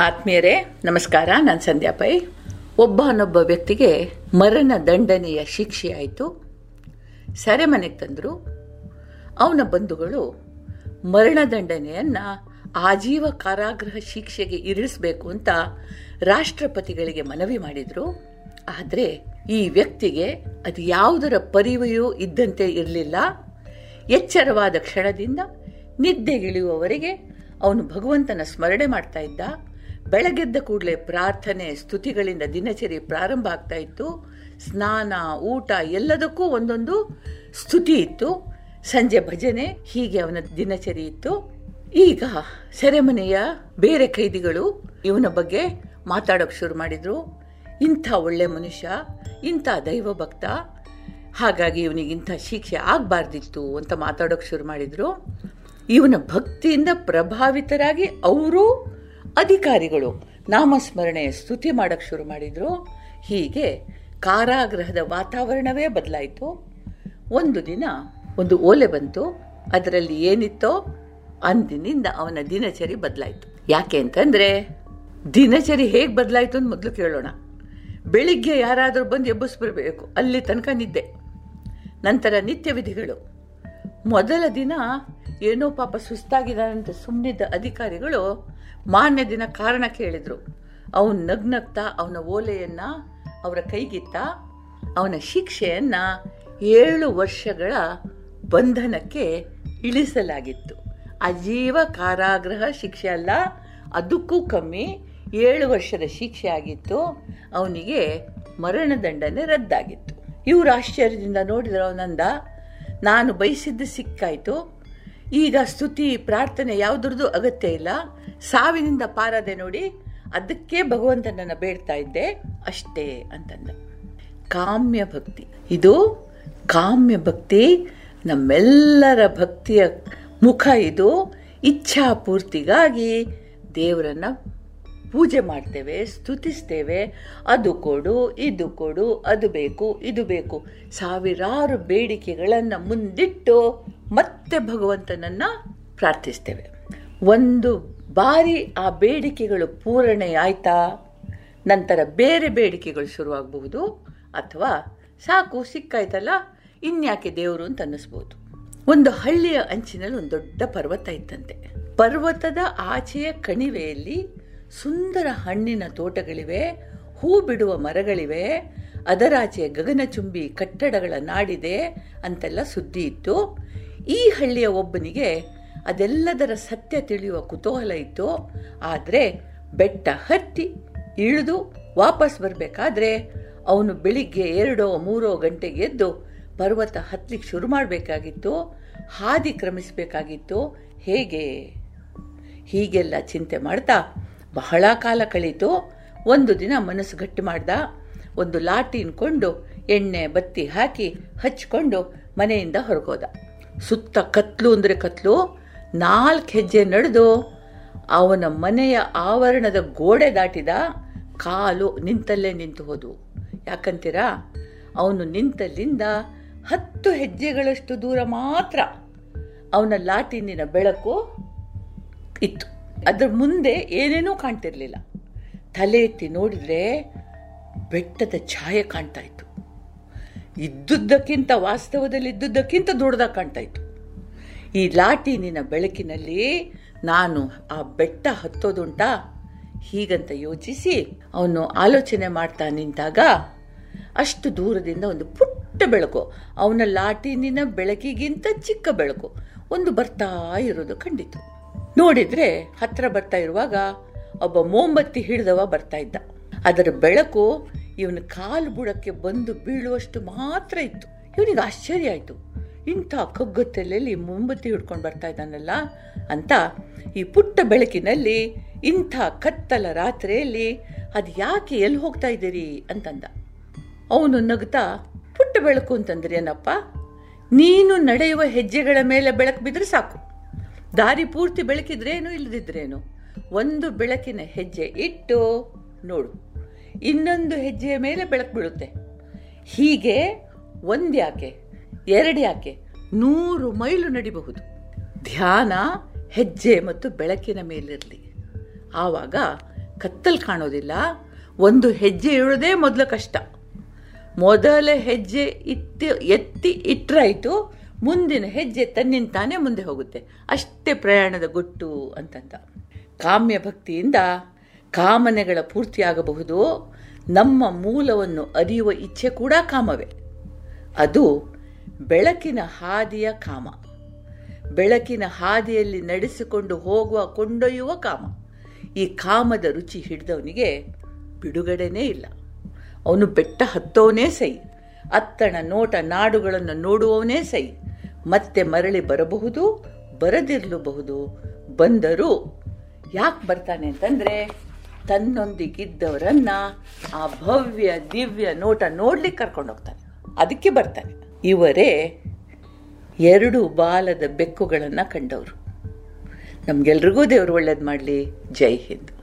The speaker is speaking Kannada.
ಆತ್ಮೀಯರೇ, ನಮಸ್ಕಾರ. ನಾನು ಸಂಧ್ಯಾ ಪೈ. ಒಬ್ಬನೊಬ್ಬ ವ್ಯಕ್ತಿಗೆ ಮರಣ ದಂಡನೆಯ ಶಿಕ್ಷೆ ಆಯಿತು. ಸೆರೆಮನೆಗೆ ತಂದರು. ಅವನ ಬಂಧುಗಳು ಮರಣದಂಡನೆಯನ್ನ ಆಜೀವ ಕಾರಾಗೃಹ ಶಿಕ್ಷೆಗೆ ಇರಿಸಬೇಕು ಅಂತ ರಾಷ್ಟ್ರಪತಿಗಳಿಗೆ ಮನವಿ ಮಾಡಿದರು. ಆದರೆ ಈ ವ್ಯಕ್ತಿಗೆ ಅದು ಯಾವುದರ ಪರಿವೆಯೂ ಇದ್ದಂತೆ ಇರಲಿಲ್ಲ. ಎಚ್ಚರವಾದ ಕ್ಷಣದಿಂದ ನಿದ್ದೆಗಿಳಿಯುವವರೆಗೆ ಅವನು ಭಗವಂತನ ಸ್ಮರಣೆ ಮಾಡ್ತಾ ಇದ್ದ. ಬೆಳಗೆದ್ದ ಕೂಡಲೇ ಪ್ರಾರ್ಥನೆ, ಸ್ತುತಿಗಳಿಂದ ದಿನಚರಿ ಪ್ರಾರಂಭ ಆಗ್ತಾ ಇತ್ತು. ಸ್ನಾನ, ಊಟ ಎಲ್ಲದಕ್ಕೂ ಒಂದೊಂದು ಸ್ತುತಿ ಇತ್ತು. ಸಂಜೆ ಭಜನೆ, ಹೀಗೆ ಅವನ ದಿನಚರಿ ಇತ್ತು. ಈಗ ಸೆರೆಮನೆಯ ಬೇರೆ ಕೈದಿಗಳು ಇವನ ಬಗ್ಗೆ ಮಾತಾಡೋಕೆ ಶುರು ಮಾಡಿದ್ರು. ಇಂಥ ಒಳ್ಳೆ ಮನುಷ್ಯ, ಇಂಥ ದೈವ ಭಕ್ತ, ಹಾಗಾಗಿ ಇವನಿಗೆ ಇಂಥ ಶಿಕ್ಷೆ ಆಗಬಾರ್ದಿತ್ತು ಅಂತ ಮಾತಾಡೋಕೆ ಶುರು ಮಾಡಿದರು. ಇವನ ಭಕ್ತಿಯಿಂದ ಪ್ರಭಾವಿತರಾಗಿ ಅವರು ಅಧಿಕಾರಿಗಳು ನಾಮಸ್ಮರಣೆ ಸ್ತುತಿ ಮಾಡಕ್ಕೆ ಶುರು ಮಾಡಿದರು. ಹೀಗೆ ಕಾರಾಗೃಹದ ವಾತಾವರಣವೇ ಬದಲಾಯಿತು. ಒಂದು ದಿನ ಒಂದು ಓಲೆ ಬಂತು. ಅದರಲ್ಲಿ ಏನಿತ್ತೋ ಅಂದಿನಿಂದ ಅವನ ದಿನಚರಿ ಬದಲಾಯಿತು. ಯಾಕೆ ಅಂತಂದರೆ ದಿನಚರಿ ಹೇಗೆ ಬದಲಾಯಿತು ಅಂತ ಮೊದಲು ಕೇಳೋಣ. ಬೆಳಿಗ್ಗೆ ಯಾರಾದರೂ ಬಂದು ಎಬ್ಬಿಸ್ಬಿಡ್ಬೇಕು. ಅಲ್ಲಿ ತನಕ ನಿದ್ದೆ. ನಂತರ ನಿತ್ಯ ವಿಧಿಗಳು ಮೊದಲ ದಿನ ಏನೋ ಪಾಪ ಸುಸ್ತಾಗಿದ್ದಾನಂತ ಸುಮ್ಮನಿದ್ದ ಅಧಿಕಾರಿಗಳು ಮಾನ್ಯ ದಿನ ಕಾರಣ ಕೇಳಿದ್ರು. ಅವನು ನಗ್ನಗ್ತಾ ಅವನ ಓಲೆಯನ್ನು ಅವರ ಕೈಗಿತ್ತ ಅವನ ಶಿಕ್ಷೆಯನ್ನು ಏಳು ವರ್ಷಗಳ ಬಂಧನಕ್ಕೆ ಇಳಿಸಲಾಗಿತ್ತು. ಅಜೀವ ಕಾರಾಗೃಹ ಶಿಕ್ಷೆ ಅಲ್ಲ, ಅದಕ್ಕೂ ಕಮ್ಮಿ ಏಳು ವರ್ಷದ ಶಿಕ್ಷೆ ಆಗಿತ್ತು. ಅವನಿಗೆ ಮರಣದಂಡನೆ ರದ್ದಾಗಿತ್ತು. ಇವರು ಆಶ್ಚರ್ಯದಿಂದ ನೋಡಿದ್ರು ಅವನಂದ ನಾನು ಬಯಸಿದ್ದು ಸಿಕ್ಕಾಯ್ತು. ಈಗ ಸ್ತುತಿ, ಪ್ರಾರ್ಥನೆ ಯಾವುದ್ರದ್ದು ಅಗತ್ಯ ಇಲ್ಲ. ಸಾವಿನಿಂದ ಪಾರದೆ ನೋಡಿ, ಅದಕ್ಕೆ ಭಗವಂತನನ್ನ ಬೇಡ್ತಾ ಇದ್ದೆ. ಅಷ್ಟೇ ಅಂತಂದ. ಕಾಮ್ಯ ಭಕ್ತಿ. ಇದು ಕಾಮ್ಯ ಭಕ್ತಿ, ನಮ್ಮೆಲ್ಲರ ಭಕ್ತಿಯ ಮುಖ ಇದು. ಇಚ್ಛಾ ಪೂರ್ತಿಗಾಗಿ ದೇವರನ್ನ ಪೂಜೆ ಮಾಡ್ತೇವೆ, ಸ್ತುತಿಸ್ತೇವೆ. ಅದು ಕೊಡು, ಇದು ಕೊಡು, ಅದು ಬೇಕು, ಇದು ಬೇಕು. ಸಾವಿರಾರು ಬೇಡಿಕೆಗಳನ್ನು ಮುಂದಿಟ್ಟು ಮತ್ತೆ ಭಗವಂತನನ್ನು ಪ್ರಾರ್ಥಿಸ್ತೇವೆ. ಒಂದು ಬಾರಿ ಆ ಬೇಡಿಕೆಗಳು ಪೂರಣೆ ಆಯ್ತಾ ನಂತರ ಬೇರೆ ಬೇಡಿಕೆಗಳು ಶುರುವಾಗಬಹುದು, ಅಥವಾ ಸಾಕು, ಸಿಕ್ಕಾಯ್ತಲ್ಲ, ಇನ್ಯಾಕೆ ದೇವರು ಅಂತ ಅನ್ನಿಸ್ಬೋದು. ಒಂದು ಹಳ್ಳಿಯ ಅಂಚಿನಲ್ಲಿ ಒಂದು ದೊಡ್ಡ ಪರ್ವತ ಇತ್ತಂತೆ. ಪರ್ವತದ ಆಚೆಯ ಕಣಿವೆಯಲ್ಲಿ ಸುಂದರ ಹಣ್ಣಿನ ತೋಟಗಳಿವೆ, ಹೂ ಬಿಡುವ ಮರಗಳಿವೆ ಅದರಾಚೆ ಗಗನಚುಂಬಿ ಕಟ್ಟಡಗಳ ನಾಡಿದೆ ಅಂತೆಲ್ಲ ಸುದ್ದಿ ಇತ್ತು. ಈ ಹಳ್ಳಿಯ ಒಬ್ಬನಿಗೆ ಅದೆಲ್ಲದರ ಸತ್ಯ ತಿಳಿಯುವ ಕುತೂಹಲ ಇತ್ತು. ಆದರೆ ಬೆಟ್ಟ ಹತ್ತಿ ಇಳಿದು ವಾಪಸ್ ಬರಬೇಕಾದ್ರೆ ಅವನು ಬೆಳಿಗ್ಗೆ ಎರಡೋ ಮೂರೋ ಗಂಟೆಗೆ ಎದ್ದು ಪರ್ವತ ಹತ್ಲಿಕ್ಕೆ ಶುರು ಮಾಡಬೇಕಾಗಿತ್ತು, ಹಾದಿ ಕ್ರಮಿಸಬೇಕಾಗಿತ್ತು. ಹೇಗೆ? ಹೀಗೆಲ್ಲ ಚಿಂತೆ ಮಾಡ್ತಾ ಬಹಳ ಕಾಲ ಕಳೀತು. ಒಂದು ದಿನ ಮನಸ್ಸು ಗಟ್ಟಿ ಮಾಡ್ದ. ಒಂದು ಲಾಟಿನ್ಕೊಂಡು ಕೊಂಡು ಎಣ್ಣೆ ಬತ್ತಿ ಹಾಕಿ ಹಚ್ಕೊಂಡು ಮನೆಯಿಂದ ಹೊರಗೋದ. ಸುತ್ತ ಕತ್ಲು ಅಂದರೆ ಕತ್ಲು, ನಾಲ್ಕು ಹೆಜ್ಜೆ ನಡೆದು ಅವನ ಮನೆಯ ಆವರಣದ ಗೋಡೆ ದಾಟಿದ ಕಾಲು ನಿಂತಲ್ಲೇ ನಿಂತು ಹೋದವು ಯಾಕಂತೀರಾ? ಅವನು ನಿಂತಲ್ಲಿಂದ ಹತ್ತು ಹೆಜ್ಜೆಗಳಷ್ಟು ದೂರ ಮಾತ್ರ ಅವನ ಲಾಟಿನಿನ ಬೆಳಕು ಇತ್ತು. ಅದರ ಮುಂದೆ ಏನೇನೂ ಕಾಣ್ತಿರ್ಲಿಲ್ಲ. ತಲೆ ಎತ್ತಿ ನೋಡಿದ್ರೆ ಬೆಟ್ಟದ ಛಾಯೆ ಕಾಣ್ತಾ ಇದ್ದುದಕ್ಕಿಂತ ವಾಸ್ತವದಲ್ಲಿ ಇದ್ದುದಕ್ಕಿಂತ ದೊಡ್ಡದಾಗಿ ಕಾಣ್ತಾ ಇತ್ತು. ಈ ಲಾಟಿನಿನ ಬೆಳಕಿನಲ್ಲಿ ನಾನು ಆ ಬೆಟ್ಟ ಹತ್ತೋದುಂಟಾ? ಹೀಗಂತ ಯೋಚಿಸಿ ಅವನು ಆಲೋಚನೆ ಮಾಡ್ತಾ ನಿಂತಾಗ ಅಷ್ಟು ದೂರದಿಂದ ಒಂದು ಪುಟ್ಟ ಬೆಳಕು, ಅವನ ಲಾಟಿನಿನ ಬೆಳಕಿಗಿಂತ ಚಿಕ್ಕ ಬೆಳಕು, ಒಂದು ಬರ್ತಾ ಇರೋದು ಕಂಡಿತು. ನೋಡಿದ್ರೆ ಹತ್ತಿರ ಬರ್ತಾ ಇರುವಾಗ ಒಬ್ಬ ಮೋಂಬತ್ತಿ ಹಿಡಿದವ ಬರ್ತಾ ಇದ್ದ. ಅದರ ಬೆಳಕು ಇವನ ಕಾಲು ಬುಡಕ್ಕೆ ಬಂದು ಬೀಳುವಷ್ಟು ಮಾತ್ರ ಇತ್ತು. ಇವನಿಗೆ ಆಶ್ಚರ್ಯ ಆಯಿತು. ಇಂಥ ಕಗ್ಗತ್ತಲೆಯಲ್ಲಿ ಮುಂಬತ್ತಿ ಹಿಡ್ಕೊಂಡು ಬರ್ತಾ ಇದ್ದಾನಲ್ಲ ಅಂತ ಈ ಪುಟ್ಟ ಬೆಳಕಿನಲ್ಲಿ ಇಂಥ ಕತ್ತಲ ರಾತ್ರಿಯಲ್ಲಿ ಅದು ಯಾಕೆ ಎಲ್ಲಿ ಹೋಗ್ತಾ ಇದ್ದೀರಿ ಅಂತಂದ. ಅವನು ನಗ್ತಾ, ಪುಟ್ಟ ಬೆಳಕು ಅಂತಂದ್ರೆ ಏನಪ್ಪ ನೀನು ನಡೆಯುವ ಹೆಜ್ಜೆಗಳ ಮೇಲೆ ಬೆಳಕು ಬಿದ್ದರೆ ಸಾಕು. ದಾರಿ ಪೂರ್ತಿ ಬೆಳಕಿದ್ರೇನು ಇಲ್ಲದಿದ್ರೇನು ಒಂದು ಬೆಳಕಿನ ಹೆಜ್ಜೆ ಇಟ್ಟು ನೋಡು. ಇನ್ನೊಂದು ಹೆಜ್ಜೆಯ ಮೇಲೆ ಬೆಳಕು ಬೀಳುತ್ತೆ. ಹೀಗೆ ಒಂದ್ಯಾಕೆ ಎರಡು ಯಾಕೆ, ನೂರು ಮೈಲು ನಡಿಬಹುದು. ಧ್ಯಾನ ಹೆಜ್ಜೆ ಮತ್ತು ಬೆಳಕಿನ ಮೇಲಿರಲಿ. ಆವಾಗ ಕತ್ತಲು ಕಾಣೋದಿಲ್ಲ, ಒಂದು ಹೆಜ್ಜೆ ಇಡೋದೇ ಮೊದಲು ಕಷ್ಟ. ಮೊದಲ ಹೆಜ್ಜೆ ಇತ್ತು, ಎತ್ತಿ ಇಟ್ಟರಾಯಿತು ಮುಂದಿನ ಹೆಜ್ಜೆ ತನ್ನಿಂದ ತಾನೇ ಮುಂದೆ ಹೋಗುತ್ತೆ. ಅಷ್ಟೇ ಪ್ರಯಾಣದ ಗುಟ್ಟು ಅಂತಂದ ಕಾಮ್ಯ ಭಕ್ತಿಯಿಂದ ಕಾಮನೆಗಳ ಪೂರ್ತಿಯಾಗಬಹುದು. ನಮ್ಮ ಮೂಲವನ್ನು ಅರಿಯುವ ಇಚ್ಛೆ ಕೂಡ ಕಾಮವೇ. ಅದು ಬೆಳಕಿನ ಹಾದಿಯ ಕಾಮ. ಬೆಳಕಿನ ಹಾದಿಯಲ್ಲಿ ನಡೆಸಿಕೊಂಡು ಹೋಗುವ, ಕೊಂಡೊಯ್ಯುವ ಕಾಮ. ಈ ಕಾಮದ ರುಚಿ ಹಿಡಿದವನಿಗೆ ಬಿಡುಗಡೆನೇ ಇಲ್ಲ. ಅವನು ಬೆಟ್ಟ ಹತ್ತೋನೇ ಸೈ. ಅತ್ತಣ, ನೋಟ, ನಾಡುಗಳನ್ನು ನೋಡುವವನೇ ಸೈ. ಮತ್ತೆ ಮರಳಿ ಬರಬಹುದು, ಬರದಿರಲೂಬಹುದು. ಬಂದರೂ ಯಾಕೆ ಬರ್ತಾನೆ ಅಂತಂದ್ರೆ ತನ್ನೊಂದಿಗಿದ್ದವರನ್ನ ಆ ಭವ್ಯ, ದಿವ್ಯ ನೋಟ ನೋಡ್ಲಿಕ್ಕೆ ಕರ್ಕೊಂಡು ಹೋಗ್ತಾನೆ. ಅದಕ್ಕೆ ಬರ್ತಾನೆ. ಇವರೇ ಎರಡು ಬಾಲದ ಬೆಕ್ಕುಗಳನ್ನು ಕಂಡವರು. ನಮ್ಗೆಲ್ರಿಗೂ ದೇವರು ಒಳ್ಳೇದು ಮಾಡಲಿ. ಜೈ ಹಿಂದ್.